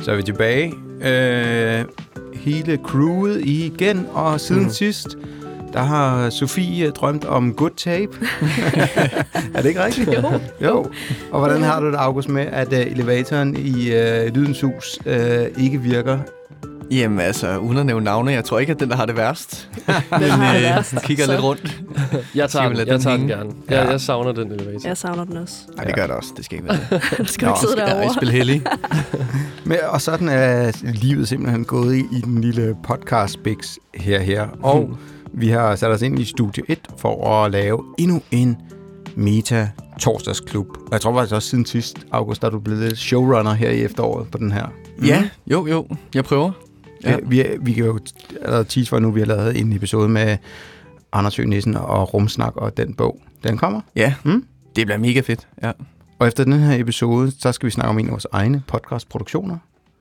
Så er vi tilbage. Øh, hele crewet igen, og siden mm. sidst, der har Sofie drømt om good tape. er det ikke rigtigt? Jo. jo. Og hvordan har du det, August, med, at uh, elevatoren i uh, Lydens Hus uh, ikke virker? Jamen altså, uden at nævne navne, jeg tror ikke, at den, der har det værst. Den har det værst. kigger Så lidt rundt. Jeg tager den, jeg tager den gerne. Jeg, Ja. jeg savner den elevator. Jeg savner den også. Nej, det gør det også. Det skal ikke være det. Skal ikke sidde skal jeg derovre. spille heldig. Men, og sådan er livet simpelthen gået i, i den lille podcast Bix her her. Og vi har sat os ind i Studie 1 for at lave endnu en Meta torsdagsklub. Og jeg tror faktisk også siden sidst, August, der er du blevet showrunner her i efteråret på den her. Ja, jo, jo. Jeg prøver. Ja. Vi, vi kan jo allerede tease for nu, vi har lavet en episode med Anders Høgh Nissen og Rumsnak og den bog. Den kommer. Ja, Mm. det bliver mega fedt. Ja. Og efter den her episode, så skal vi snakke om en af vores egne podcastproduktioner.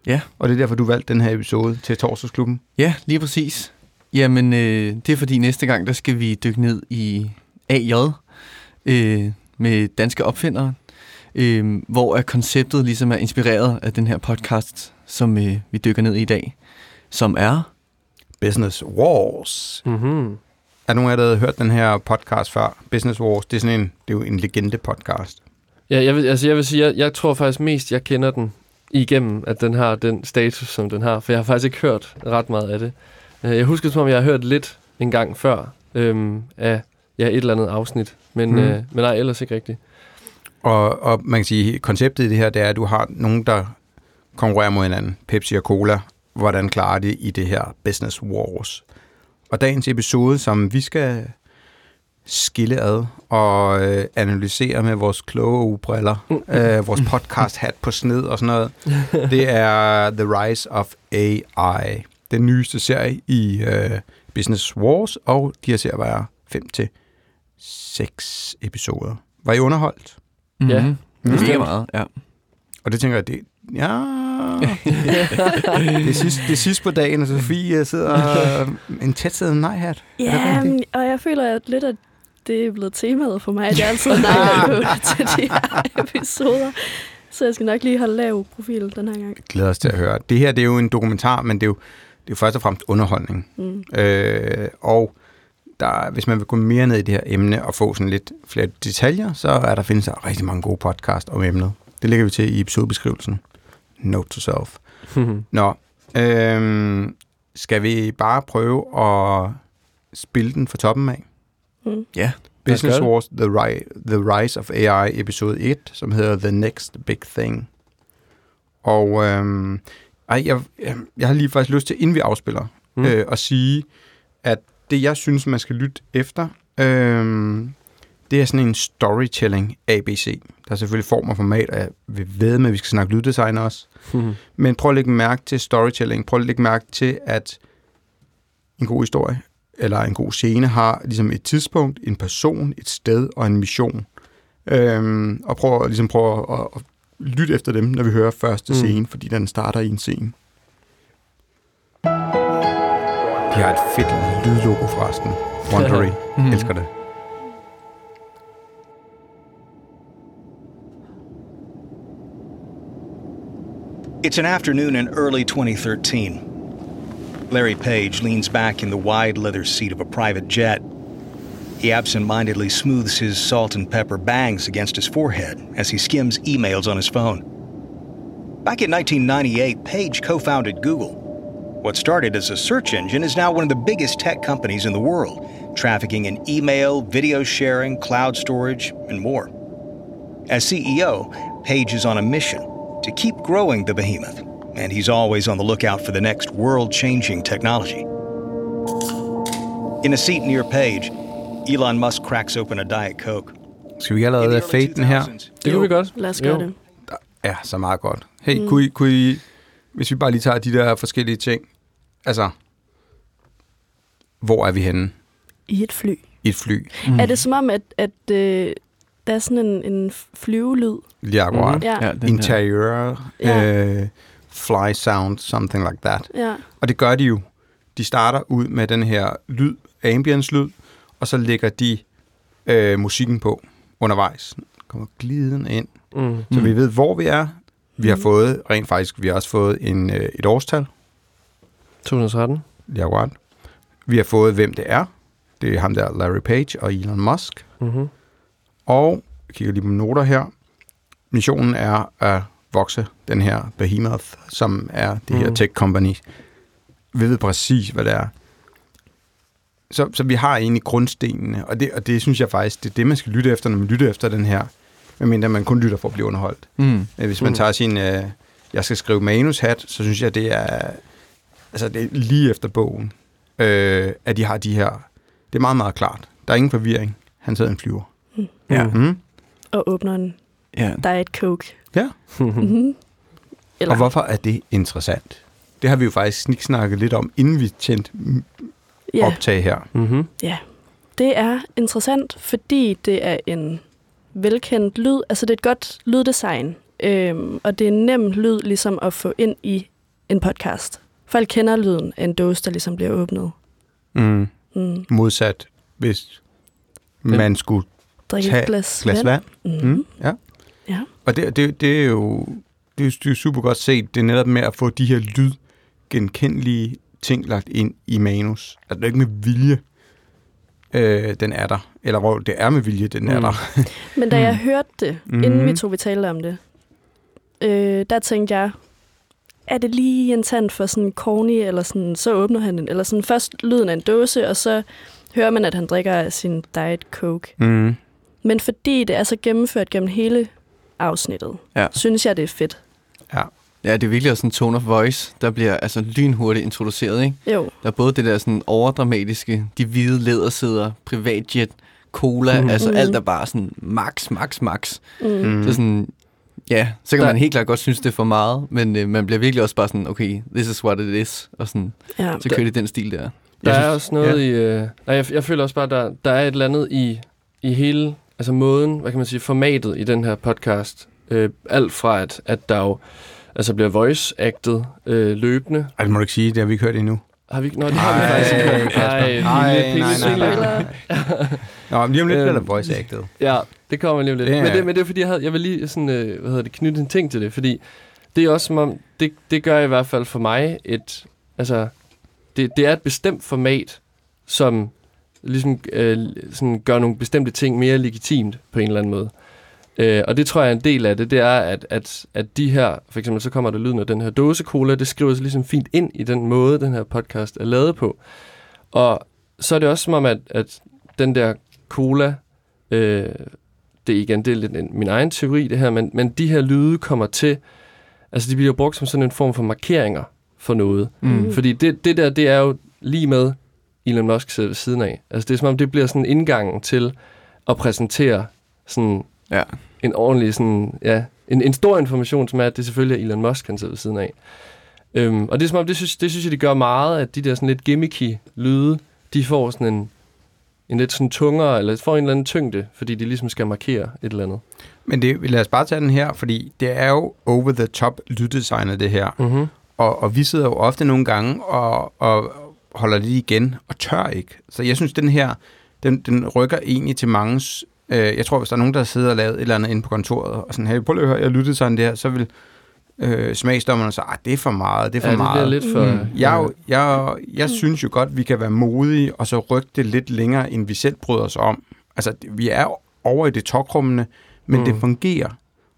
Ja. Og det er derfor, du valgte den her episode til torsdagsklubben. Ja, lige præcis. Jamen, øh, det er fordi næste gang, der skal vi dykke ned i AJ øh, med danske opfindere, øh, hvor er konceptet ligesom er inspireret af den her podcast, som øh, vi dykker ned i i dag, som er... Business Wars. Mm-hmm. Er nogen af jer, der har hørt den her podcast før? Business Wars, det er sådan en, det er jo en legende podcast. Ja, jeg vil, altså jeg vil sige, jeg, jeg tror faktisk mest, jeg kender den igennem, at den har den status, som den har. For jeg har faktisk ikke hørt ret meget af det. Øh, Jeg husker, som om jeg har hørt lidt en gang før øhm, af ja, et eller andet afsnit. Men, Mm. mm. øh, men nej, ellers ikke rigtigt. Og, og man kan sige, konceptet i det her, det er, at du har nogen, der konkurrerer mod hinanden. Pepsi og Cola. Hvordan klarer de i det her Business Wars? Og dagens episode, som vi skal skille ad og øh, analysere med vores kloge ugebriller, øh, vores podcast hat på sned og sådan noget, det er The Rise of AI. Den nyeste serie i øh, Business Wars, og de her serier var 5 til 6 episoder. Var I underholdt? Mm-hmm. Ja. Det er meget, ja. Og det tænker jeg, det, ja, det, er sidst, det er sidst på dagen, og Sofie sidder øh, en tætsiddende nej-hat. Er det Ja, og jeg føler at lidt, at det er blevet temaet for mig, at jeg altid nej på til de her episoder. Så jeg skal nok lige holde lav profil den her gang. Glæder os til at høre. Det her det er jo en dokumentar, men det er jo, det er jo først og fremmest underholdning. Mm. Øh, og der, hvis man vil gå mere ned i det her emne og få sådan lidt flere detaljer, så er der findes der rigtig mange gode podcast om emnet. Det lægger vi til i episodebeskrivelsen. Note to self. Nå, øhm, skal vi bare prøve at spille den fra toppen af? Mm. Ja, os Business. Wars, The, Ri- The Rise of AI, episode 1, som hedder The Next Big Thing. Og øhm, ej, jeg, jeg, jeg har lige faktisk lyst til, inden vi afspiller, mm. Mm. øh, at sige, at det, jeg synes, man skal lytte efter, øhm, det er sådan en storytelling ABC. Der er selvfølgelig form og format, og jeg vil ved med, at vi skal snakke lyddesign også. Mhm. Men prøv at lægge mærke til storytelling. Prøv at lægge mærke til, at en god historie eller en god scene har ligesom et tidspunkt, en person, et sted og en mission. Øhm, og prøv at, ligesom prøv at, at, at lytte efter dem, når vi hører første Mm. scene, fordi den starter i en scene. De har et fedt lydlogo forresten. Wondery. Mhm. Elsker det. It's an afternoon in early 2013. Larry Page leans back in the wide leather seat of a private jet. He absent mindedly smooths his salt and pepper bangs against his forehead as he skims emails on his phone. Back in 1998, Page co founded Google. What started as a search engine is now one of the biggest tech companies in the world, trafficking in email, video sharing, cloud storage, and more. As CEO, Page is on a mission to keep growing the behemoth, and he's always on the lookout for the next world changing technology. In a seat near Page, Elon Musk cracks open a Diet Coke. Skal vi allerede fade den her? 2000s, Det kunne vi godt. Lad os gøre Jo. det. Ja, så meget godt. Hey, mm. kunne, I, kunne I, hvis vi bare lige tager de der forskellige ting, altså, hvor er vi henne I et fly. i et fly? Mm. Er det som om, at, at øh, der er sådan en, en flyvelyd? Akkurat. Mhm. Ja. ja. Interior, Ja. øh, fly sound, something like that. ja. Og det gør de jo. De starter ud med den her lyd, ambience-lyd, og så lægger de øh, musikken på undervejs. Kommer gliden ind, Mm. så vi ved, hvor vi er, Vi har fået, rent faktisk, vi har også fået en, øh, et årstal, 2013. lige akkurat. Vi har fået, hvem det er. Det er ham der, Larry Page og Elon Musk. Mm-hmm. Og jeg kigger lige på noter her. Missionen er at vokse den her behemoth, som er det her Mhm. tech company. Vi ved præcis, hvad det er. Så, så vi har egentlig grundstenene, og det, og det synes jeg faktisk, det er det, man skal lytte efter, når man lytter efter den her, medmindre man kun lytter for at blive underholdt. Mm. Øh, Hvis man Mm. tager sin, øh, jeg skal skrive manushat, så synes jeg, det er, altså det er lige efter bogen, øh, at de har de her, det er meget, meget klart. Der er ingen forvirring. Han sidder en flyver. Ja. Mm. Og åbner en ja. Diet Coke. Ja. Mm-hmm. Eller, Og hvorfor er det interessant? Det har vi jo faktisk sniksnakket lidt om, inden vi tændte ja, optag her. mm-hmm. det er interessant, fordi det er en velkendt lyd. Altså, det er et godt lyddesign. Øhm, og det er en nem lyd ligesom at få ind i en podcast. Folk kender lyden af en dåse, der ligesom bliver åbnet. Mm. Mm. Modsat, hvis man skulle Drikke Tag et glas, glas vand. Mm. Mm. Ja. Ja. Og det, det, det er jo det er, det er super godt set. Det er netop med at få de her lydgenkendelige ting lagt ind i manus. Altså, det er ikke med vilje, øh, den er der. Eller hvor det er med vilje, den er Mm. der. Men da jeg Mm. hørte det, Mhm. inden vi tog vi talte om det, øh, der tænkte jeg, er det lige en tand for sådan corny, eller sådan, så åbner han den, eller sådan først lyden af en dåse, og så hører man, at han drikker sin Diet Coke. Mm. Men fordi det er så gennemført gennem hele afsnittet, Ja. synes jeg, det er fedt. Ja. ja, det er virkelig også sådan tone of voice, der bliver altså lynhurtigt introduceret, ikke? Jo, Der er både det der sådan overdramatiske, de hvide lædersæder, privatjet, cola, Mhm. mm. altså Mhm. alt er bare sådan max, max, max. mm. Mm. Mm. Så sådan, ja, så kan Der- man helt klart godt synes, det er for meget, men øh, man bliver virkelig også bare sådan, okay, this is what it is, og sådan, ja. så kører det i den stil der. Der Jeg er synes- også noget i... Øh, nej, jeg, jeg føler også bare, der, der er et eller andet i, i hele... Altså måden, hvad kan man sige, formatet i den her podcast. Øh, alt fra, at, at der jo altså bliver voice-acted øh, løbende. Ej, det må du ikke sige, det har vi ikke hørt endnu. Har vi ikke... Nå, det har vi Ej, faktisk ikke nej, nej, pinligt. Spoiler. Nå, men lige om lidt bliver der Øhm, voice acted. Ja, det kommer lige om lidt. Er- men, det, men det er fordi, jeg, havde, jeg vil lige sådan, øh, hvad hedder det, knytte en ting til det, fordi det er også som om, det, det gør i hvert fald for mig et, altså, det, det er et bestemt format, som ligesom øh, sådan gør nogle bestemte ting mere legitimt på en eller anden måde. Øh, og det tror jeg er en del af det, det er, at, at, at de her, for eksempel så kommer der lyden af den her dåse cola, det skriver sig ligesom fint ind i den måde, den her podcast er lavet på. Og så er det også som om, at, at den der cola, øh, det er igen, det er lidt en, min egen teori det her, men, men de her lyde kommer til, altså de bliver brugt som sådan en form for markeringer for noget. Mm. Fordi det, det der, det er jo lige med Elon Musk sidder ved siden af. Altså det er som om, det bliver sådan indgangen til at præsentere sådan Ja. en ordentlig sådan, ja, en, en stor information, som er, at det selvfølgelig er Elon Musk, han sidder ved siden af. Øhm, og det er som om, det synes, det synes jeg, det gør meget, at de der sådan lidt gimmicky lyde, de får sådan en, en lidt sådan tungere, eller får en eller anden tyngde, fordi de ligesom skal markere et eller andet. Men det, lad os bare tage den her, fordi det er jo over the top lyddesignet, det her. Mm-hmm. Og, og vi sidder jo ofte nogle gange og, og holder lidt igen og tør ikke. Så jeg synes, den her, den, den rykker egentlig til mange... Øh, jeg tror, hvis der er nogen, der sidder og lavet et eller andet inde på kontoret, og sådan, hey, prøv at høre, jeg lyttede sådan det her, så vil øh, smagsdommerne sige, ah, det er for meget, det er for Ja, det meget. bliver lidt for... Mm. Jeg, jeg, jeg synes jo godt, vi kan være modige, og så rykke det lidt længere, end vi selv bryder os om. Altså, det- vi er over i det tokrummende, men mm. det fungerer.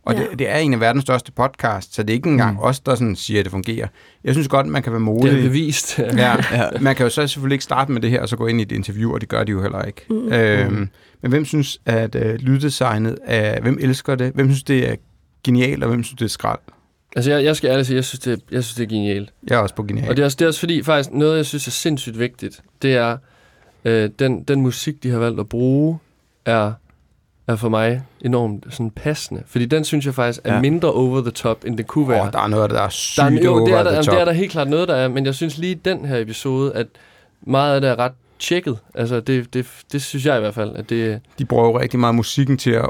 Og Ja. det, det er en af verdens største podcasts, så det er ikke engang Mm. mm. os, der sådan siger, at det fungerer. Jeg synes godt, man kan være Det modig. er bevist. Ja, Ja. man kan jo så selvfølgelig ikke starte med det her, og så gå ind i et interview, og det gør de jo heller ikke. Mm. Øhm, men hvem synes, at øh, lyddesignet er... Hvem elsker det? Hvem synes, det er genialt, og hvem synes, det er skrald? altså, jeg, jeg skal ærligt sige, jeg synes, det, jeg synes, det er genialt. Jeg er også på genialt. Og det er, også, det er også fordi, faktisk, noget, jeg synes er sindssygt vigtigt, det er, øh, den, den musik, de har valgt at bruge, er, er for mig enormt sådan passende. Fordi den synes jeg faktisk er Ja. mindre over the top, end det kunne være. Åh, der er noget der er sygt der er, jo, over det, er der, the jamen, top. det er der helt klart noget, der er, men jeg synes lige den her episode, at meget af det er ret tjekket. Altså, det, det, det synes jeg i hvert fald, at det de bruger jo rigtig meget musikken til at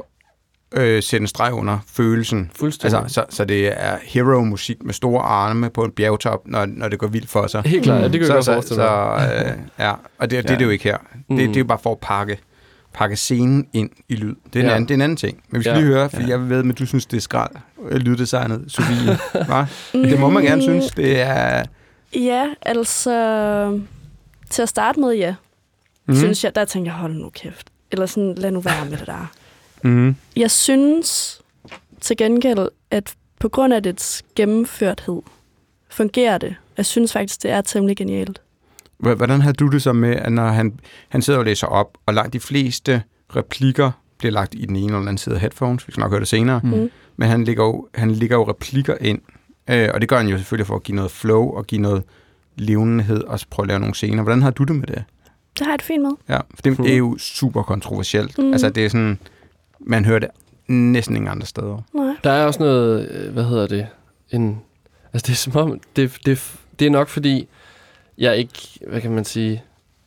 øh, sætte en streg under følelsen. fuldstændig... Altså, så, så det er hero-musik med store arme på en bjergtop, når, når det går vildt for sig. helt klart, ja, det kan jeg så, godt forestille mig. så, øh, ja. Og det, det, det er det jo ikke her. Det, Mm. det er jo bare for at pakke. Pakke scenen ind i lyd. Det er, en, Ja. anden, det er en anden ting. Men vi skal Ja. lige høre, for jeg ved, at du synes, det er skrald, øh, lyddesignet, Sofie. Det må man gerne synes. Det er... Ja, altså... Til at starte med, ja. Mm. Synes jeg, der tænker jeg, hold nu kæft. Eller sådan, lad nu være med det der. mm, Jeg synes til gengæld, at på grund af dets gennemførthed, fungerer det. Jeg synes faktisk, det er temmelig genialt. Hvordan har du det så med, at når han, han sidder og læser op, og langt de fleste replikker bliver lagt i den ene eller anden side af headphones, vi skal nok høre det senere, Mm. Mm. men han lægger jo, han lægger jo replikker ind, øh, og det gør han jo selvfølgelig for at give noget flow og give noget levendighed, og så prøve at lave nogle scener. Hvordan har du det med det? Det har jeg det fint med. Ja, for det, det er jo super kontroversielt. Mm. Mm. Altså, det er sådan, man hører det næsten ingen andre steder. Nej. Der er også noget, øh, hvad hedder det, en, altså det er som om, det, det, det er nok fordi, jeg ikke, hvad kan man sige,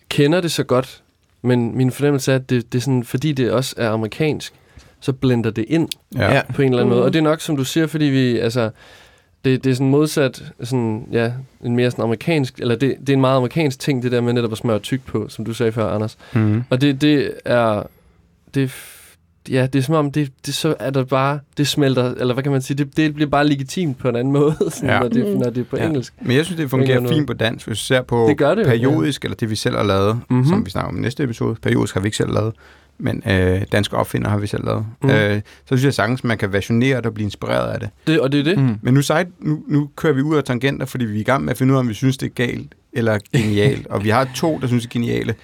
kender det så godt, men min fornemmelse er, at det, det er sådan, fordi det også er amerikansk, så blender det ind Ja. På en eller anden Mm. måde. Og det er nok, som du siger, fordi vi, altså, det, det er sådan modsat, sådan, ja, en mere sådan amerikansk, eller det, det er en meget amerikansk ting, det der med netop at smøre tyk på, som du sagde før, Anders. Mm. Og det, det er, det, er ja, det er som om, det, det så er der bare, det smelter, eller hvad kan man sige, det, det bliver bare legitimt på en anden måde, sådan, Ja. ja. når, det, Mm. når det er på Ja. ja. engelsk. Men jeg synes, det fungerer anden fint på dansk, hvis du ser på Det gør det periodisk, eller det vi selv har lavet, Mhm. mm-hmm. som vi snakker om i næste episode. Periodisk har vi ikke selv lavet, men øh, danske opfinder har vi selv lavet. Mm. Øh, så synes jeg sagtens, man kan versionere det og blive inspireret af det. Det, og det er det. Mm. Men nu, side, nu, nu kører vi ud af tangenter, fordi vi er i gang med at finde ud af, om vi synes, det er galt eller genialt. og vi har to, der synes, det er geniale.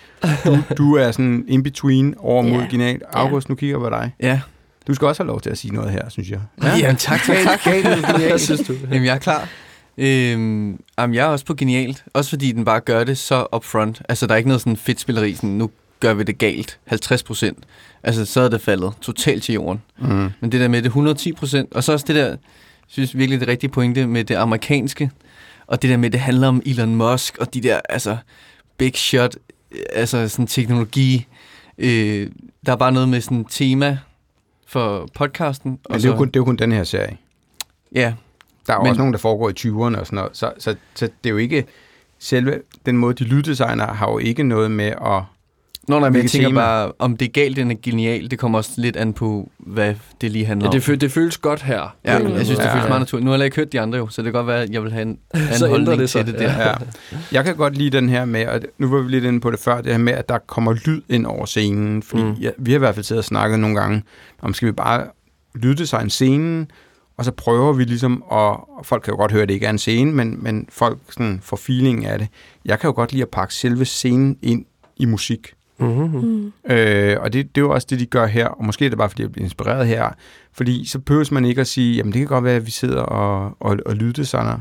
Du, du er sådan in-between over mod Ja. genialt. August, nu kigger jeg på dig. Ja. Du skal også have lov til at sige noget her, synes jeg. Ja. Jamen, tak, tak, tak. Hvad synes du? Jamen, jeg er klar. Øhm, jamen, jeg er også på genialt. Også fordi den bare gør det så upfront. Altså, der er ikke noget sådan fedt spilleri, sådan, nu gør vi det galt. 50 procent. Altså, så er det faldet totalt til jorden. Mm. Men det der med det 110 procent, og så også det der, synes virkelig det rigtige pointe med det amerikanske, og det der med, det handler om Elon Musk, og de der, altså, big shot, altså sådan teknologi. Øh, der er bare noget med sådan tema for podcasten. Men det er, jo kun, det er jo kun den her serie. Ja, Der er jo Men- også nogen, der foregår i 20'erne og sådan noget. Så, så, så det er jo ikke... Selve den måde, de lyddesigner har jo ikke noget med at... Nå, nej, men jeg tænker tema? bare, om det er galt eller genialt, det kommer også lidt an på, hvad det lige handler Ja, om. det, føl, det føles godt her. ja, Mm. jeg synes, det Ja, føles ja. meget naturligt. Nu har jeg ikke hørt de andre jo, så det kan godt være, at jeg vil have en anden Så ændrer holdning det sig, til det der. Ja. Jeg kan godt lide den her med, og nu var vi lidt inde på det før, det her med, at der kommer lyd ind over scenen. Fordi mm. Ja, vi har i hvert fald siddet og snakket nogle gange, om skal vi bare lyddesign scenen, og så prøver vi ligesom, og folk kan jo godt høre, at det ikke er en scene, men, men folk sådan får feeling af det. Jeg kan jo godt lide at pakke selve scenen ind i musik. Mm-hmm. Mm. Øh, og det, det er jo også det, de gør her, og måske er det bare, fordi jeg bliver inspireret her, fordi så behøver man ikke at sige, jamen det kan godt være, at vi sidder og, og, og lyddesigner et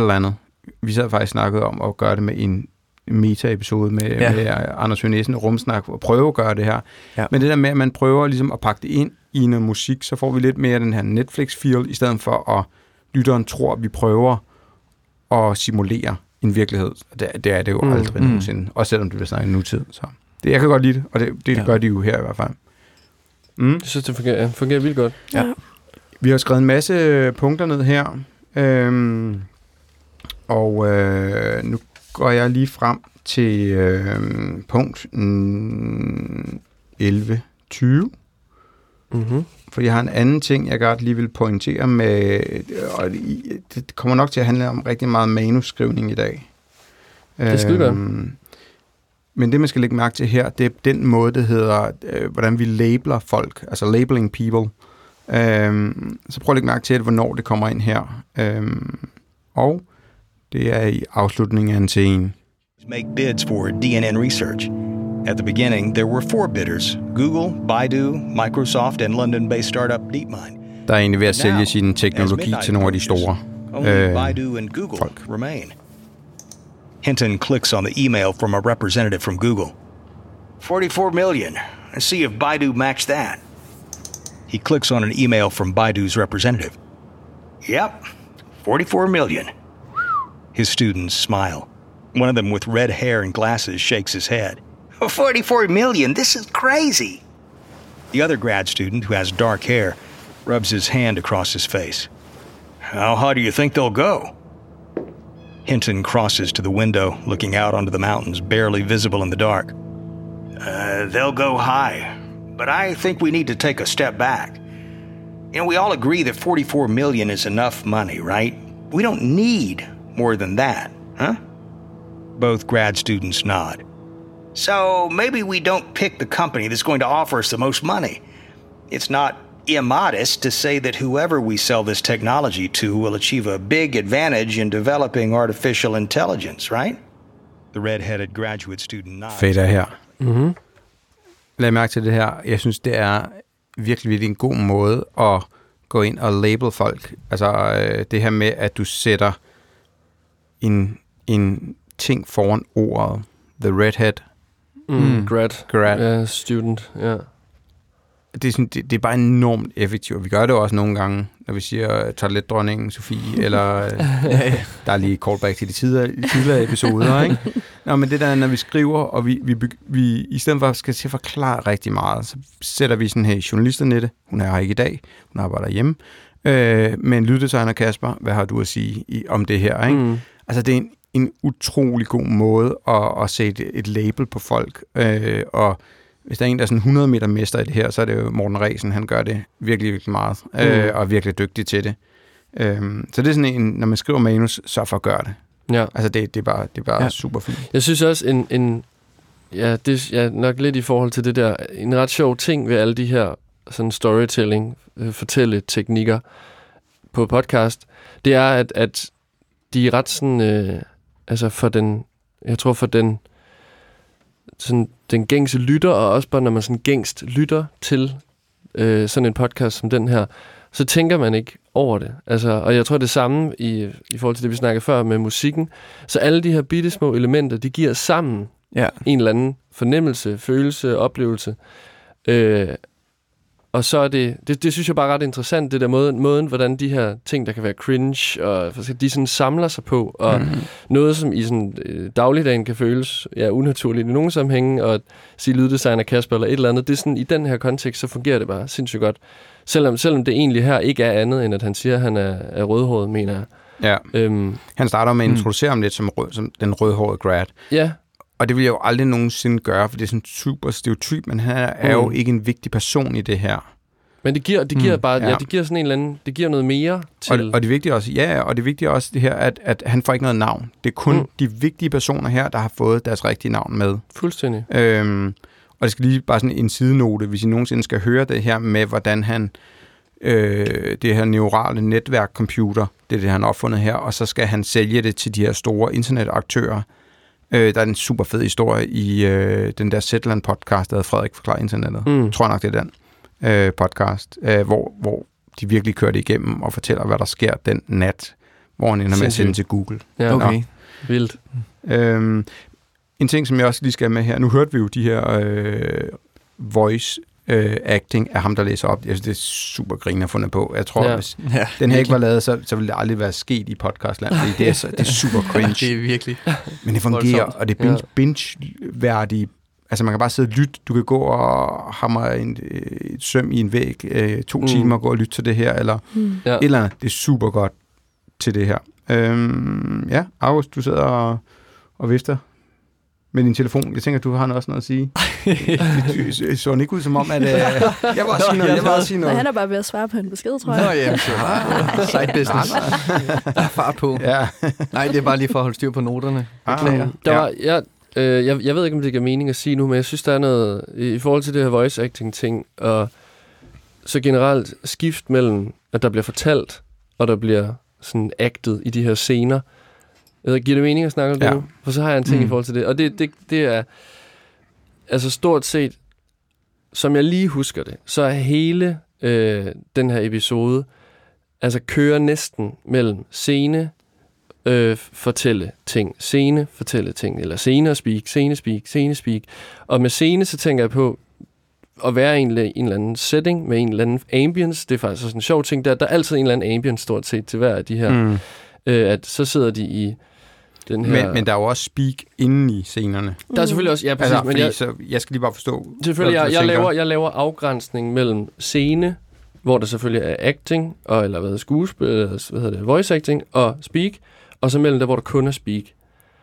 eller andet. Vi sad faktisk snakket om at gøre det med en meta-episode med, ja. Med Anders Høgh Nielsen, rumsnak, og prøve at gøre det her. Ja. Men det der med, at man prøver ligesom at pakke det ind i noget musik, så får vi lidt mere den her Netflix-feel, i stedet for at lytteren tror, at vi prøver at simulere en virkelighed. Og det, det er det jo Mm. aldrig Mm. nogensinde, også selvom det bliver snakket i nutid. Så det, jeg kan godt lide det, og det, det Ja. ja. gør de jo her i hvert fald. Mm. Jeg synes, det fungerer, fungerer vildt godt. Ja. Ja. Vi har skrevet en masse punkter ned her, øhm, og øh, nu går jeg lige frem til øh, punkt mm, 11.20, Mm-hmm. for jeg har en anden ting, jeg godt lige vil pointere med, og i- det kommer nok til at handle om rigtig meget manuskrivning i dag. Det skal. Øhm, Men det, man skal lægge mærke til her, det er den måde, det hedder, øh, hvordan vi labeler folk, altså labeling people. Øhm, så prøv at lægge mærke til, hvornår det kommer ind her. Øhm, og det er i afslutningen af en scene. Make bids for DNN research. At the beginning, there were four bidders Google, Baidu, Microsoft, and London based startup DeepMind. Der er egentlig ved at sælge sin teknologi til nogle af de store. Øh, folk. remain. Hinton clicks on the email from a representative from Google. 44 million. Let's see if Baidu matched that. He clicks on an email from Baidu's representative. Yep, 44 million. His students smile. One of them with red hair and glasses shakes his head. 44 million? This is crazy. The other grad student, who has dark hair, rubs his hand across his face. How high do you think they'll go? Hinton crosses to the window, looking out onto the mountains barely visible in the dark. Uh, they'll go high, but I think we need to take a step back. You know, we all agree that 44 million is enough money, right? We don't need more than that, huh? Both grad students nod. So maybe we don't pick the company that's going to offer us the most money. It's not immodest to say that whoever we sell this technology to will achieve a big advantage in developing artificial intelligence, right? The red-headed graduate student nods. Fedt er her. Mm-hmm. Lad mærke til det her. Jeg synes, det er virkelig, virkelig en god måde at gå ind og label folk. Altså øh, det her med, at du sætter en, en ting foran ordet. The redhead Mm. Grad. grad. Ja, student. Ja. Det, er sådan, det, det er bare enormt effektivt. Vi gør det også nogle gange, når vi siger øh, toiletdronningen Sofie, eller øh, der er lige callback til de tidligere, tidligere episoder, ikke? Nå, men det der, når vi skriver, og vi, vi, vi i stedet for skal til at forklare rigtig meget, så sætter vi sådan her i journalisternette, hun er her ikke i dag, hun arbejder hjemme, øh, men lyddesigner Kasper, hvad har du at sige i, om det her, ikke? Mm. Altså, det er en, en utrolig god måde at, at sætte et label på folk. Øh, og hvis der er en, der er sådan 100 meter mester i det her, så er det jo Morten Resen. Han gør det virkelig, virkelig meget. Øh, Mm. og er virkelig dygtig til det. Øh, så det er sådan en, når man skriver manus, så for at gøre det. Ja. Altså, det, det er bare, det er bare Ja. ja. super fint. Jeg synes også, en, en ja, det er ja, nok lidt i forhold til det der, en ret sjov ting ved alle de her sådan storytelling, øh, fortælle teknikker på podcast, det er, at, at de er ret sådan, øh, altså for den, jeg tror for den, sådan den gængse lytter, og også bare når man sådan gængst lytter til øh, sådan en podcast som den her, så tænker man ikke over det. Altså, og jeg tror det samme i, i forhold til det, vi snakkede før med musikken. Så alle de her bitte små elementer, de giver sammen Ja. en eller anden fornemmelse, følelse, oplevelse. Øh, og så er det, det, det synes jeg bare er ret interessant, det der måde, måden, hvordan de her ting, der kan være cringe, og de sådan samler sig på, og mm. noget, som i sådan øh, dagligdagen kan føles ja, unaturligt i nogle sammenhænge, og at sige lyddesigner Kasper eller et eller andet, det er sådan, i den her kontekst, så fungerer det bare sindssygt godt. Selvom, selvom det egentlig her ikke er andet, end at han siger, at han er, er rødhåret, mener jeg. Ja. Øhm, Han starter med at Mm. introducere ham lidt som, rød, som den rødhårede grad. ja, Og det vil jeg jo aldrig nogensinde gøre, for det er sådan super stereotyp, men han er jo Mm. ikke en vigtig person i det her. men det giver, det giver Mm, bare, ja. ja. det giver sådan en eller anden, det giver noget mere Og, til... og det vigtige også, ja, og det vigtige også det her, at, at han får ikke noget navn. Det er kun mm. de vigtige personer her, der har fået deres rigtige navn med. Fuldstændig. Øhm, og det skal lige bare sådan en sidenote, hvis I nogensinde skal høre det her med, hvordan han, øh, det her neurale netværk computer, det er det, han har opfundet her, og så skal han sælge det til de her store internetaktører. Øh, der er en super fed historie i øh, den der Zetland podcast, der hedder Frederik forklarer internettet. Mm. Jeg tror nok, det er den øh, podcast, øh, hvor, hvor de virkelig kører det igennem og fortæller, hvad der sker den nat, hvor han ender med at sende til Google. Ja, Okay. vildt. Øhm, en ting, som jeg også lige skal med her, nu hørte vi jo de her øh, voice øh, acting af ham, der læser op. Jeg synes, det er super griner fundet på. Jeg tror, Ja. ja. hvis Ja, den her ikke var lavet, så, så ville det aldrig være sket i podcastland, fordi det er, så, det er super det cringe. er virkelig. Men det fungerer, voldsomt. og det er binge, binge-værdige. Altså, man kan bare sidde og lytte. Du kan gå og hamre en, øh, et søm i en væg øh, to Mm. timer og gå og lytte til det her, eller Mm. Ja. et eller andet. Det er super godt til det her. Øhm, ja, August, du sidder og, og vifter med din telefon. Jeg tænker, du har noget også noget at sige. Det det så ikke ud som om, at... Øh, jeg vil også sige noget. Jeg vil også sige Nej, noget. han er bare ved at svare på en besked, tror Nå, jeg. jamen, så bare side business. Der er fart på. Ja. Nej, det er bare lige for at holde styr på noterne. Beklager. Der Ja. var, jeg, øh, jeg, jeg ved ikke, om det giver mening at sige nu, men jeg synes, der er noget i, forhold til det her voice acting ting, og så generelt skift mellem, at der bliver fortalt, og der bliver sådan acted i de her scener. Jeg ved, giver det mening at snakke om det Ja. nu? For så har jeg en ting mm. i forhold til det. Og det, det, det er, altså stort set, som jeg lige husker det, så er hele øh, den her episode, altså kører næsten mellem scene, øh, fortælle ting, scene, fortælle ting, eller scene og speak, scene, speak, scene, speak. Og med scene, så tænker jeg på at være i en, en eller anden setting med en eller anden ambience. Det er faktisk sådan en sjov ting. Der, der er altid en eller anden ambience stort set til hver af de her. Mm. Øh, at så sidder de i den her... Men, men der er jo også speak inde i scenerne. der er selvfølgelig også... Ja, præcis. Altså, men jeg, så jeg skal lige bare forstå, Selvfølgelig, jeg, jeg, tænker. laver, jeg laver afgrænsning mellem scene, hvor der selvfølgelig er acting, og, eller hvad hedder skuespil, eller hvad hedder det, voice acting, og speak, og så mellem der, hvor der kun er speak.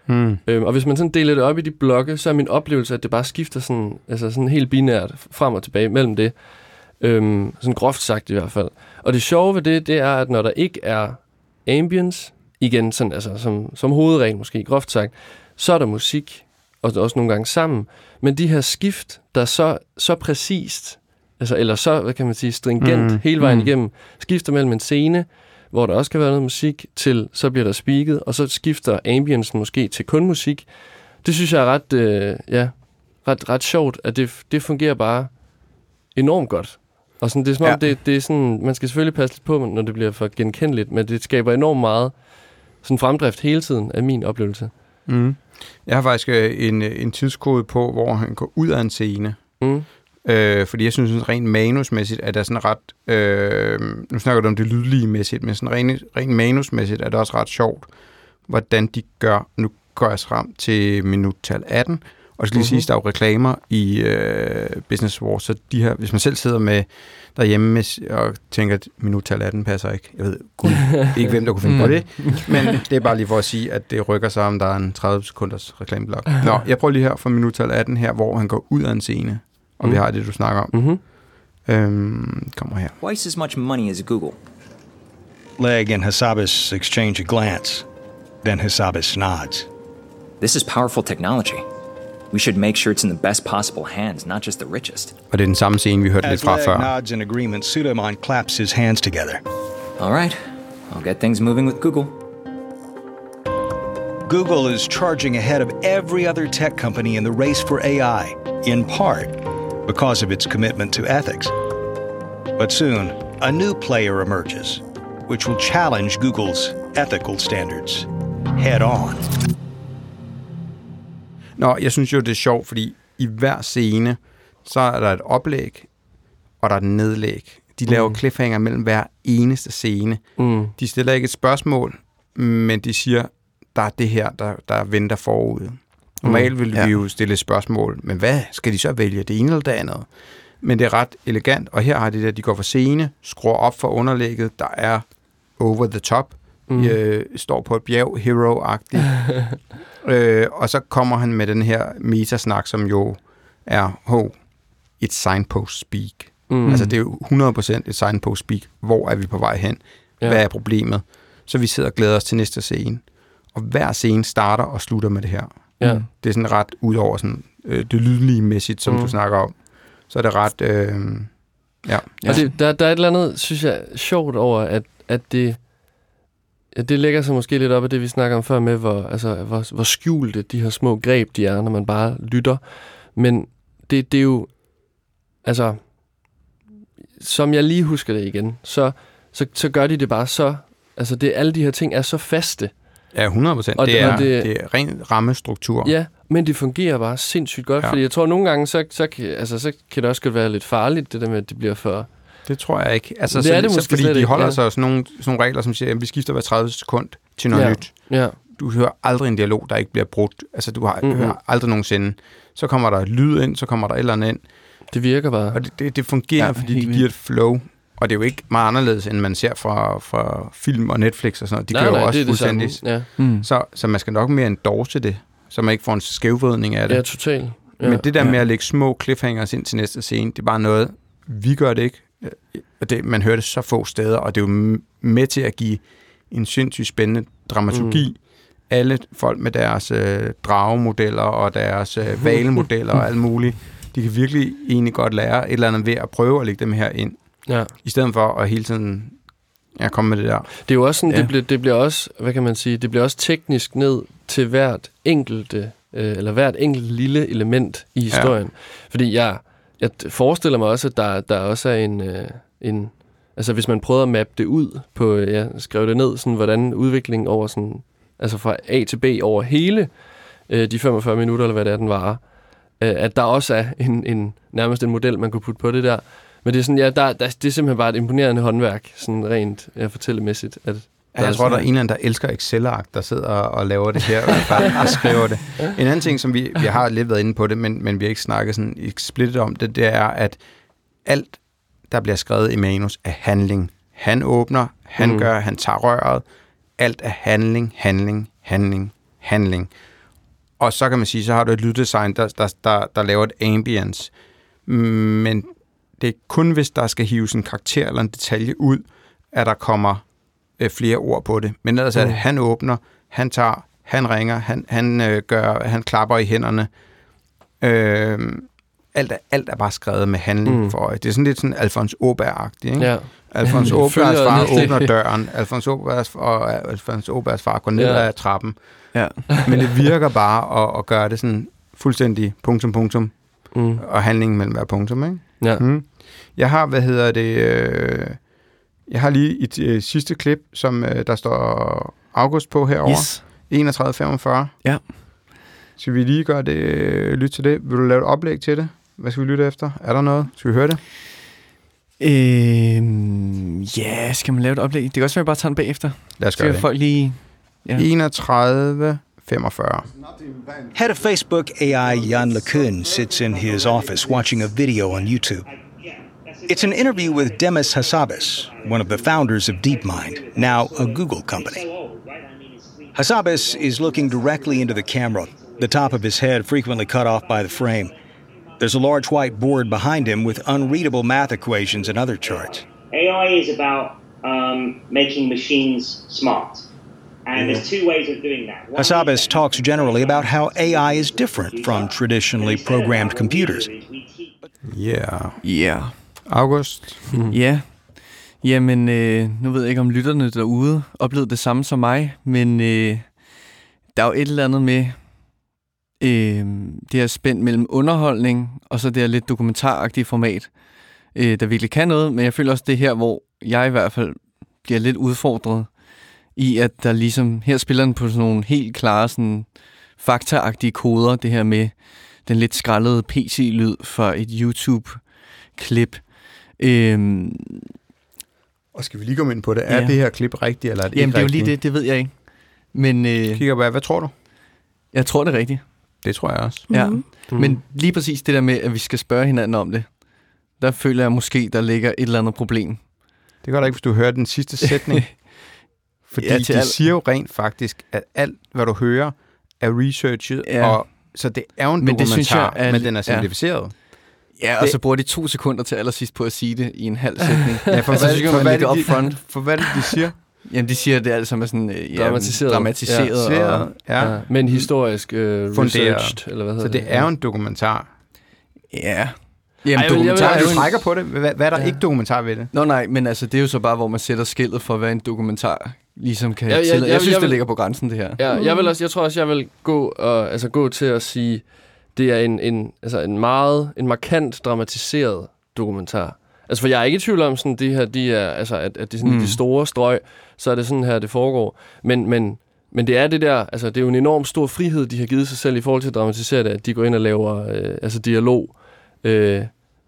Hmm. Øhm, og hvis man sådan deler det op i de blokke, så er min oplevelse, at det bare skifter sådan, altså sådan helt binært frem og tilbage mellem det. Øhm, sådan groft sagt i hvert fald. Og det sjove ved det, det er, at når der ikke er ambience, igen sådan, altså, som, som hovedregel måske, groft sagt, så er der musik, og også nogle gange sammen. Men de her skift, der er så, så præcist, altså, eller så, hvad kan man sige, stringent Mm, hele vejen mm. igennem, skifter mellem en scene, hvor der også kan være noget musik, til så bliver der speaket, og så skifter ambiencen måske til kun musik. Det synes jeg er ret, øh, ja, ret, ret sjovt, at det, det fungerer bare enormt godt. Og sådan, det er som om, Ja. det, det er sådan, man skal selvfølgelig passe lidt på, når det bliver for genkendeligt, men det skaber enormt meget sådan fremdrift hele tiden af min oplevelse. Mm. Jeg har faktisk øh, en, øh, en tidskode på, hvor han går ud af en scene. Mm. Øh, fordi jeg synes, sådan rent manusmæssigt, at der er sådan ret... Øh, nu snakker du om det lydlige mæssigt, men sådan rent, rent manusmæssigt er det også ret sjovt, hvordan de gør... Nu går jeg frem til minuttal 18, og skal lige Mhm. sige, der er jo reklamer i øh, Business Wars, så de her, hvis man selv sidder med derhjemme med, og tænker, at minuttal 18 passer ikke. Jeg ved gud, ikke, hvem der kunne finde på Mm. det. Men det er bare lige for at sige, at det rykker sig, om der er en 30 sekunders reklameblok. Nå, jeg prøver lige her fra minuttal 18 her, hvor han går ud af en scene, og mm. vi har det, du snakker om. Mm-hmm. Øhm, kommer her. Twice as much money as Google. Leg and Hassabis exchange a glance. Then Hassabis nods. This is powerful technology. We should make sure it's in the best possible hands, not just the richest. Og det er den samme scene, vi hørte lidt As fra Leg før. nods in agreement, Suleiman claps his hands together. All right, I'll get things moving with Google. Google is charging ahead of every other tech company in the race for AI, in part because of its commitment to ethics. But soon, a new player emerges, which will challenge Google's ethical standards head on. Nå, jeg synes jo, det er sjovt, fordi i hver scene, så er der et oplæg, og der er et nedlæg. De laver Mm. cliffhanger mellem hver eneste scene. Mm. De stiller ikke et spørgsmål, men de siger, der er det her, der, der venter forud. Normalt ville Ja. vi jo stille et spørgsmål, men hvad skal de så vælge, det ene eller det andet? Men det er ret elegant, og her har de der, de går for scene, skruer op for underlægget, der er over the top, Mm. mm. øh, står på et bjerg, hero-agtigt. øh, og så kommer han med den her metasnak, som jo er, ho, et signpost speak. Mm. Altså det er jo 100% et signpost speak. Hvor er vi på vej hen? Ja. Hvad er problemet? Så vi sidder og glæder os til næste scene. Og hver scene starter og slutter med det her. Ja. Mm. Det er sådan ret ud over sådan, øh, det lydlige mæssigt, som Mm. mm. du snakker om. Så er det ret... Øh, ja. Ja. Og det, der, der er et eller andet, synes jeg, sjovt over, at, at det, det lægger sig måske lidt op af det, vi snakker om før med, hvor, altså, hvor, hvor skjulte de her små greb, de er, når man bare lytter. Men det, det er jo, altså, som jeg lige husker det igen, så, så, så gør de det bare så, altså det, alle de her ting er så faste. Ja, 100 procent. Det, det- er, det- det er ren rammestruktur. Ja, men det fungerer bare sindssygt godt, ja. Fordi jeg tror, nogle gange, så, så, altså, så kan det også godt være lidt farligt, det der med, at det bliver for... Det tror jeg ikke. Altså, Det så, er det så, måske fordi slet de ikke, holder ja. sig af sådan nogle, sådan nogle regler, som siger, at vi skifter hver 30 sekund til noget Ja. nyt. Ja, Du hører aldrig en dialog, der ikke bliver brudt. Altså, du har, Mhm. mm-hmm. hører aldrig nogensinde. Så kommer der lyd ind, så kommer der et eller andet ind. det virker bare. Og det, det, det fungerer, Ja, ja, fordi det giver et flow. Og det er jo ikke meget anderledes, end man ser fra, fra film og Netflix og sådan noget. De nej, gør nej, jo også det fuldstændig. Ja, Mm. Så, så man skal nok mere endorse det, så man ikke får en skævvridning af det. ja totalt. Ja. Men det der Ja. med at lægge små cliffhangers ind til næste scene, det er bare noget, vi gør det ikke. Og det, man hører det så få steder, og det er jo med til at give en sindssygt spændende dramaturgi. Mm. Alle folk med deres øh, dragemodeller og deres øh, valemodeller og alt muligt, de kan virkelig egentlig godt lære et eller andet ved at prøve at lægge dem her ind, ja. i stedet for at hele tiden ja, komme med det der. Det er jo også sådan, Ja. det, bliver, det bliver også, hvad kan man sige, det bliver også teknisk ned til hvert enkelte, øh, eller hvert enkelt lille element i historien. Ja. Fordi jeg, jeg forestiller mig også, at der, der også er en, øh, en, altså hvis man prøver at mappe det ud på, øh, Ja, skrive skrev det ned, sådan hvordan udviklingen over sådan, altså fra A til B over hele øh, de 45 minutter, eller hvad det er, den varer, øh, at der også er en, en, nærmest en model, man kunne putte på det der. Men det er sådan, ja, der, der, det er simpelthen bare et imponerende håndværk, sådan rent ja, fortællemæssigt. At, Ja, jeg tror, der er en eller anden, der elsker Excel-ark, der sidder og laver det her, fald, og skriver det. En anden ting, som vi, vi har lidt været inde på det, men, men vi har ikke snakket sådan explicit om det, det er, at alt, der bliver skrevet i manus, er handling. Han åbner, han mm. gør, han tager røret. Alt er handling, handling, handling, handling. Og så kan man sige, så har du et lyddesign, der, der, der, der laver et ambience. Men det er kun, hvis der skal hives en karakter eller en detalje ud, at der kommer øh, flere ord på det. Men ellers er Mm. han åbner, han tager, han ringer, han, han, øh, gør, han klapper i hænderne. Øh, alt, er, alt er bare skrevet med handling Mm. for øje. Det er sådan lidt sådan Alfons Åberg-agtigt, ikke? Ja. Alfons Åbergs far åbner døren. Alfons Åbergs, og Alfons Åbergs far går ned Ja. ad trappen. Ja. Men det virker bare at, at gøre det sådan fuldstændig punktum, punktum, Mm. og handlingen mellem hver punktum, ikke? Ja. Mm. Jeg har, hvad hedder det, øh, jeg har lige et øh, sidste klip, som øh, der står august på herovre. Yes. 31.45. Ja. Skal vi lige gøre det, øh, lytte til det? Vil du lave et oplæg til det? Hvad skal vi lytte efter? Er der noget? Skal vi høre det? Øhm, ja, skal man lave et oplæg? Det kan også være, at jeg bare tager den bagefter. Lad os gøre det. folk lige... Ja. 31.45. Head of Facebook AI Jan LeCun sits in his office watching a video on YouTube. It's an interview with Demis Hassabis, one of the founders of DeepMind, now a Google company. Hassabis is looking directly into the camera, the top of his head frequently cut off by the frame. There's a large white board behind him with unreadable math equations and other charts. AI is about um, making machines smart. And there's two ways of doing that. One Hassabis talks generally about how AI is different from traditionally programmed computers. Yeah. Yeah. August. Mm. Ja. Jamen, øh, nu ved jeg ikke, om lytterne derude oplevede det samme som mig, men øh, der er jo et eller andet med øh, det her spænd mellem underholdning og så det her lidt dokumentaragtige format, øh, der virkelig kan noget, men jeg føler også, det er her, hvor jeg i hvert fald bliver lidt udfordret i, at der ligesom, her spiller den på sådan nogle helt klare sådan, faktaagtige koder, det her med den lidt skrællede PC-lyd fra et YouTube-klip. Øhm, Og skal vi lige komme ind på det? Er Ja. det her klip rigtigt, eller er det Jamen, ikke det er jo rigtigt? lige det, det ved jeg ikke. Men øh, Kigger på, hvad tror du? jeg tror, det er rigtigt. Det tror jeg også. Ja. Mm. Men lige præcis det der med, at vi skal spørge hinanden om det, der føler jeg måske, der ligger et eller andet problem. Det gør der ikke, hvis du hører den sidste sætning. Fordi Ja, de al- siger jo rent faktisk, at alt, hvad du hører, er researchet, Ja. og så det er jo en Men det dokumentar, synes jeg er- men den er ja. simplificeret. Ja, og Det- så bruger de to sekunder til allersidst på at sige det i en halv sætning. Ja, for, Altså, hvad, så for, man er det, up front. de, for hvad er det, de siger? Jamen, de siger, at det er alt sammen er sådan... Øh, ja, Dramatiseret. Dramatiseret. Og, Simplificeret, ja. Ja. Men historisk øh, Funderet. researched, eller hvad hedder Så det er jo en dokumentar. ja. Ej, Jamen, jeg vil- jeg vil- dokumentar Så er du trækker på det. Hvad, hvad er der Ja. ja. ikke dokumentar ved det? Nå nej, men altså, det er jo så bare, hvor man sætter skillet for, hvad en dokumentar ligesom kan Ja, ja, ja, ja, tillade. jeg- Jeg synes, jeg det vil- ligger på grænsen, det her. Ja, jeg, vil også, jeg tror også, jeg vil gå, og, altså, gå til at sige, det er en, en, altså en meget en markant dramatiseret dokumentar. Altså, for jeg er ikke i tvivl om, sådan, de her, de er, altså, at, at det er sådan Mm. de store strøg, så er det sådan her, det foregår. Men, men, men det er det der, altså det er jo en enorm stor frihed, de har givet sig selv i forhold til at dramatisere det, at de går ind og laver øh, altså dialog, øh,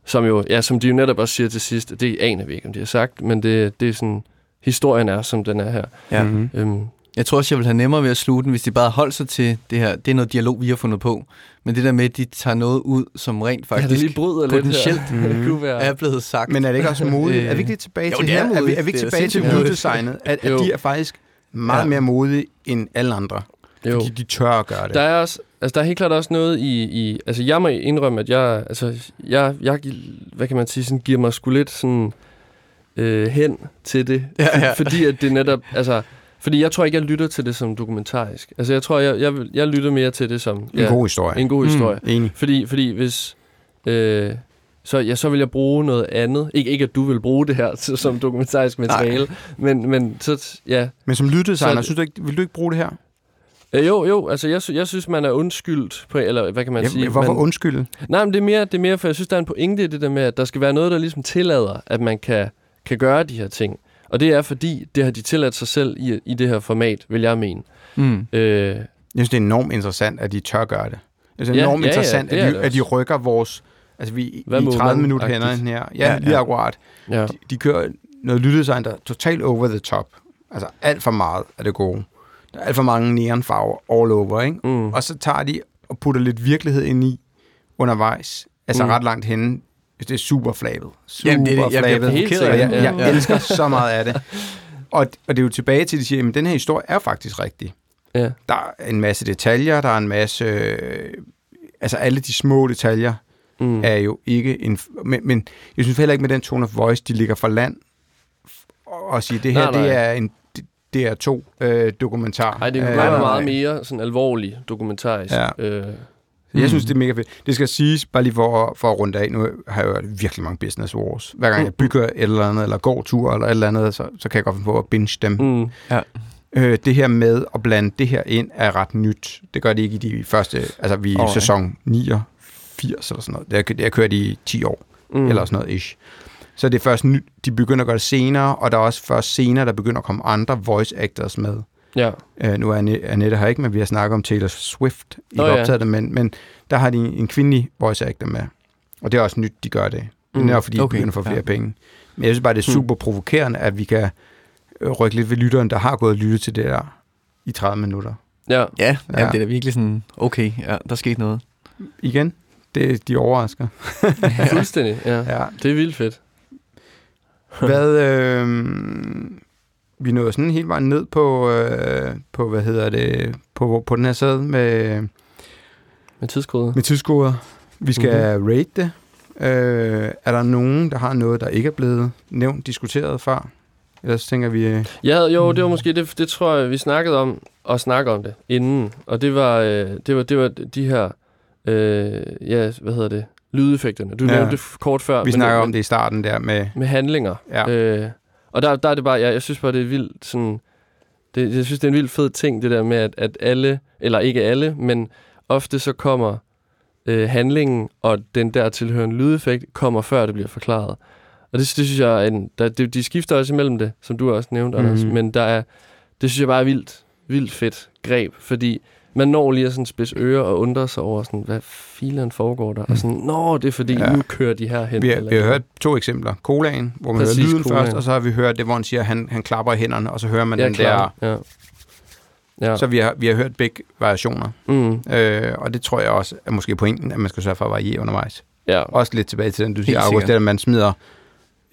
som jo, ja, som de jo netop også siger til sidst, det aner vi ikke, om de har sagt, men det, det er sådan, historien er, som den er her. Ja. Mhm. Øhm, Jeg tror også, jeg vil have nemmere ved at slutte den, hvis de bare holdt sig til det her. Det er noget dialog, vi har fundet på. Men det der med, at de tager noget ud, som rent ja, det faktisk lige bryder lidt potentielt her. det kunne være... er blevet sagt. Men er det ikke også modigt? Øh, Er vi ikke lige tilbage jo, til det er her? Er vi, er vi ikke Det er tilbage til lyddesignet? At, at Jo. de er faktisk meget Ja. mere modige end alle andre. Jo. Fordi de tør at gøre det. Der er også, altså der er helt klart også noget i, i altså jeg må indrømme, at jeg, altså jeg, jeg, hvad kan man sige, sådan giver mig sgu lidt sådan øh, hen til det, Ja, ja. fordi at det netop, altså, fordi jeg tror ikke, jeg lytter til det som dokumentarisk. Altså jeg tror, jeg, jeg, jeg lytter mere til det som En god historie. en god Mm. historie. Enig. Fordi, fordi hvis, øh, så, ja, så vil jeg bruge noget andet. Ikke, ikke at du vil bruge det her til, som dokumentarisk materiale, men, men så, ja, Men som lyddesigner, Så- synes du ikke, vil du ikke bruge det her? Øh, jo, jo, altså jeg, jeg synes, man er undskyldt på, eller hvad kan man sige? Ja, hvorfor man, undskylde? Nej, men det er, mere, det er mere, for jeg synes, der er en pointe i det der med, at der skal være noget, der ligesom tillader, at man kan, kan gøre de her ting. Og det er fordi, det har de tilladt sig selv i, i det her format, vil jeg mene. Mm. Øh, Jeg synes, det er enormt interessant, at de tør gøre det. Jeg synes, det Ja, er enormt ja, ja, interessant, det er at, de, at de rykker vores... Altså, vi Hvad i må 30 man- minutter hænder agtigt. her. Ja, Ja, ja, lige ja. akkurat. ja. De, de kører noget lyddesign, der er totalt over the top. Altså, alt for meget er det gode. Der er alt for mange neonfarver all over, ikke? Mm. Og så tager de og putter lidt virkelighed ind i undervejs. Altså Mm. ret langt henne. Det er super flabet. Super Jamen, det er det. Jeg flabet. helt Og jeg, sikkert. jeg Ja. elsker så meget af det. Og, og det er jo tilbage til, at de siger, at den her historie er faktisk rigtig. Ja. Der er en masse detaljer, der er en masse... Øh, altså alle de små detaljer Mm. er jo ikke en... Men, men jeg synes heller ikke med den tone of voice, de ligger for land og sige, det her, Nej, nej. det er en DR2 øh, dokumentar. Ej, det kunne Øh, være nej. meget mere sådan alvorlig dokumentarisk. Ja. Øh, Jeg synes, det er mega fedt. Det skal siges, bare lige for, for at runde af, nu har jeg jo virkelig mange business wars. Hver gang jeg bygger et eller andet, eller går tur, eller et eller andet, så, så kan jeg godt finde på at binge dem. mm. Øh, det her med at blande det her ind er ret nyt. Det gør de ikke i de første, altså vi i Okay. sæson 89 eller sådan noget. Det har, det har kørt i 10 år, mm. eller sådan noget ish. Så det er først nyt, de begynder at gøre det senere, og der er også først senere, der begynder at komme andre voice actors med. Ja. Øh, nu er Anne- Annette her ikke, men vi har snakket om Taylor Swift i oh, ja. optaget det, men, men der har de en kvindelig voice actor med. Og det er også nyt, de gør det. Mm. Det er fordi, de Okay, begynder at få flere ja. ja. penge. Men jeg synes bare, det er Mm. super provokerende, at vi kan øh, rykke lidt ved lytteren, der har gået og lyttet til det der i 30 minutter. Ja. Ja, ja. Ja. det er da virkelig sådan, okay, ja, der skete noget. Igen, det, de overrasker. Fuldstændig, ja. Ja. Det er vildt fedt. Hvad, øh, vi nåede sådan helt vejen ned på, øh, på hvad hedder det, på, på den her sæde med, Med tidskode. med tidskoder. Vi skal Mhm. mm-hmm. rate det. Øh, er der nogen, der har noget, der ikke er blevet nævnt, diskuteret før? Ellers tænker vi... Øh, Ja, jo, det var måske det, det tror jeg, vi snakkede om, og snakke om det inden. Og det var, øh, det var, det var de her, øh, ja, hvad hedder det, lydeffekterne. Du Ja. nævnte det kort før. vi snakker om det i starten der med... Med handlinger. Ja. Øh, og der, der er det bare, jeg, jeg synes bare, det er vildt sådan... Det, jeg synes, det er en vild fed ting, det der med, at, at alle, eller ikke alle, men ofte så kommer øh, handlingen og den der tilhørende lydeffekt, kommer før det bliver forklaret. Og det, det synes jeg en... Der, det, de skifter også imellem det, som du også nævnte, mm. Anders, Mhm. men der er... Det synes jeg bare er vildt, vildt fedt greb, fordi man når lige at sådan spids ører og undre sig over sådan, hvad filen foregår der? Og sådan, nå, det er fordi, Ja. ja. nu kører de her hen. Vi har, eller vi har hørt to eksempler. Colaen, hvor man Præcis, hører lyden colaen. først, og så har vi hørt det, hvor han siger, at han, han klapper i hænderne, og så hører man Ja, den klar. Ja. Ja. der... Så vi har, vi har hørt begge variationer. Mm, Øh, og det tror jeg også er måske pointen, at man skal sørge for at variere undervejs. ja. Også lidt tilbage til den, du siger, August, det at man smider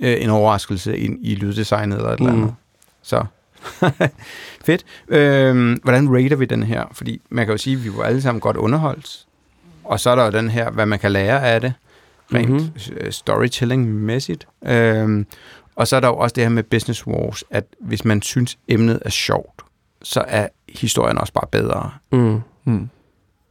øh, en overraskelse ind i lyddesignet eller et eller Mm. andet. Så fedt. Øhm, hvordan rater vi den her? Fordi man kan jo sige, at vi var alle sammen godt underholdt. Og så er der jo den her, hvad man kan lære af det, rent Mhm. mm-hmm. storytelling-mæssigt. Øhm, og så er der jo også det her med Business Wars, at hvis man synes, emnet er sjovt, så er historien også bare bedre. Mm. Hmm.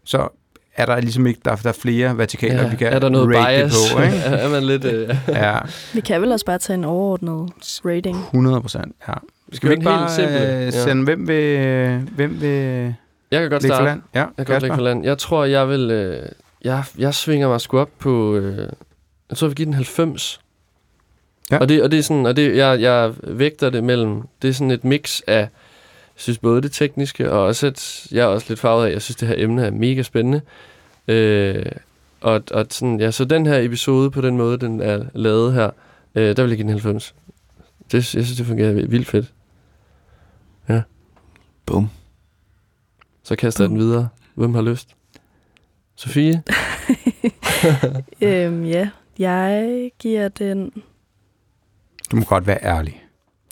Så er der ligesom ikke, der, der er flere vertikaler, Ja, vi kan er der noget rate bias? det på. Ikke? er er man lidt... Øh, Ja, Vi kan vel også bare tage en overordnet rating. 100 procent. Ja. Skal vi ikke helt bare simple, øh, ja. sende, hvem vil, hvem vil jeg kan godt starte. land? Ja, Jeg kan godt lægge for land. Jeg tror, jeg vil... Øh, jeg, jeg svinger mig sgu op på... Øh, jeg tror, jeg vil give den 90. Ja. Og det, og det er sådan... Og det, jeg, jeg vægter det mellem... Det er sådan et mix af... Jeg synes både det tekniske, og også at jeg er også lidt farvet af, jeg synes, det her emne er mega spændende. Øh, og, og sådan, ja, så den her episode, på den måde, den er lavet her, øh, der vil jeg give den 90. Det, jeg synes, det fungerer vildt fedt. Boom. Så kaster jeg den videre. Hvem har lyst? Sofie? Øhm, ja, jeg giver den... Du må godt være ærlig.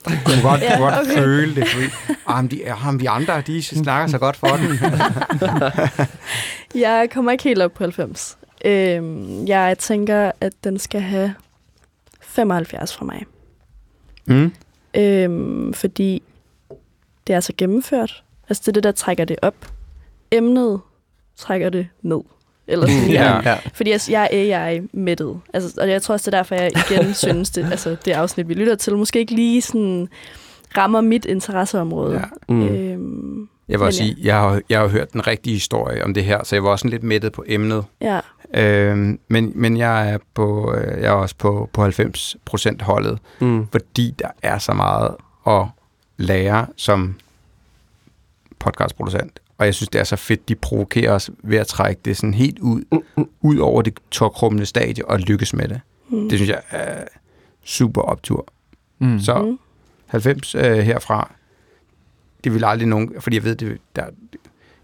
Du må godt, Ja, du må godt okay. føle det. Fordi, ah, men de, ham, de andre, de snakker så godt for den. Jeg kommer ikke helt op på 90. Øhm, jeg tænker, at den skal have 75 fra mig. Mm. Øhm, fordi det er så gennemført. Altså det er det, der trækker det op. Emnet trækker det ned. Eller sådan, Ja. ja. Fordi jeg, jeg er AI-mættet. Altså, og jeg tror også, det er derfor, jeg igen synes, det, altså, det afsnit, vi lytter til, måske ikke lige sådan rammer mit interesseområde. Ja. Mm. Øhm, Jeg vil også ja. sige, jeg har, jeg har hørt den rigtige historie om det her, så jeg var også sådan lidt mættet på emnet. ja. Øhm, men, men jeg er, på, øh, jeg er også på, på 90 procent holdet, Mm. fordi der er så meget at lære som podcastproducent. Og jeg synes, det er så fedt, de provokerer os ved at trække det sådan helt ud, ud over det tårkrummende stadie og lykkes med det. Mm. Det synes jeg er super optur. Mm. Så Mm. 90 øh, herfra, det vil aldrig nogen, fordi jeg ved, det, der,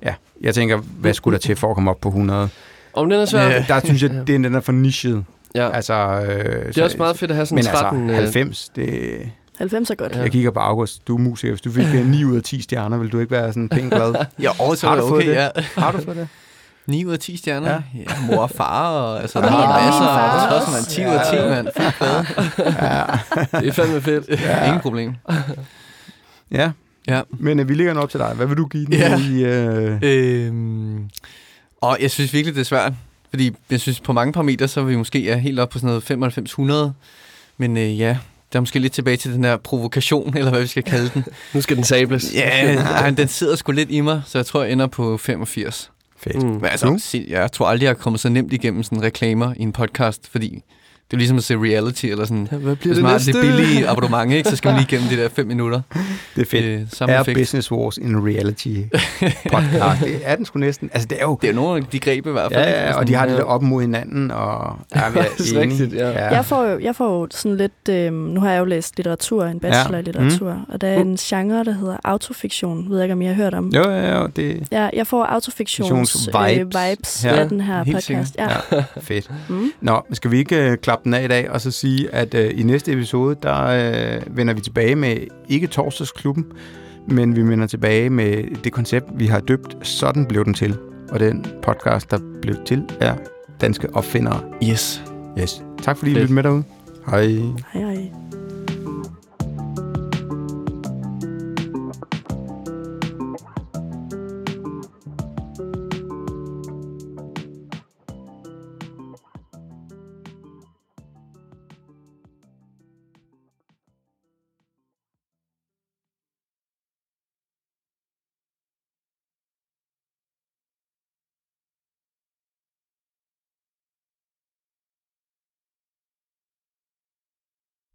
ja, jeg tænker, hvad skulle der til for at komme op på 100? Om den er svær? Ja. Der synes jeg, det er den er for nichet. Ja. Altså, øh, Det er også meget fedt at have sådan men 13... altså, øh, 90, det... 90 er godt. Ja. Jeg kigger på August. Du er musiker. Hvis du fik øh, 9 ud af 10 stjerner, vil du ikke være sådan pænt glad? Ja, og så Har er du okay, det? ja. Har du fået det? 9 ud af 10 stjerner. Ja. Ja. ja mor og far, og altså, Og der min- er masser far af også. også, man. 10 ud af 10, mand. Fuck hvad. Det er fandme fedt. Ja. Ingen problem. Ja. Ja. Men øh, vi ligger nu op til dig. Hvad vil du give den Ja. i... Øh... Øhm, og jeg synes virkelig, det er svært. Fordi jeg synes, på mange parametre, så er vi måske er helt op på sådan noget 95-100. Men øh, ja, der er måske lidt tilbage til den her provokation, eller hvad vi skal kalde den. Nu skal den sables. Ja, ej, den sidder sgu lidt i mig, så jeg tror, jeg ender på 85. Fedt. Mm. Men altså, sig- jeg tror aldrig, jeg er kommet så nemt igennem sådan reklamer i en podcast, fordi det er ligesom at se reality, eller sådan, Ja, hvad bliver det har næste? det billige abonnement, ikke, så skal man lige igennem de der fem minutter. Det er fedt. Øh, samme er effekt. Business Wars en reality podcast? det er den sgu næsten. Altså, det er jo... Det er nogle af de greb i hvert fald. Ja, ja, og de har det ja. der op mod hinanden, og ja, vi er Det er enige. rigtigt, ja. Jeg får jo, jeg får jo sådan lidt... Øh, nu har jeg jo læst litteratur, en bachelor Ja. i litteratur, mm. og der er en genre, der hedder autofiktion. Ved jeg ikke, om I har hørt om. Jo, jo, jo, det Ja, jeg får autofiktions Fiktions vibes, vibes. øh, vibes Ja, af den her helt podcast. Ja. ja, fedt. Mm. Nå, skal vi ikke øh, klappe den af i dag, og så sige, at øh, i næste episode, der øh, vender vi tilbage med ikke torsdagsklubben, men vi vender tilbage med det koncept, vi har døbt Sådan blev den til. Og den podcast, der blev til, er Danske Opfindere. Yes. Yes. Tak fordi I lyttede med derude. Hej. Hej, hej.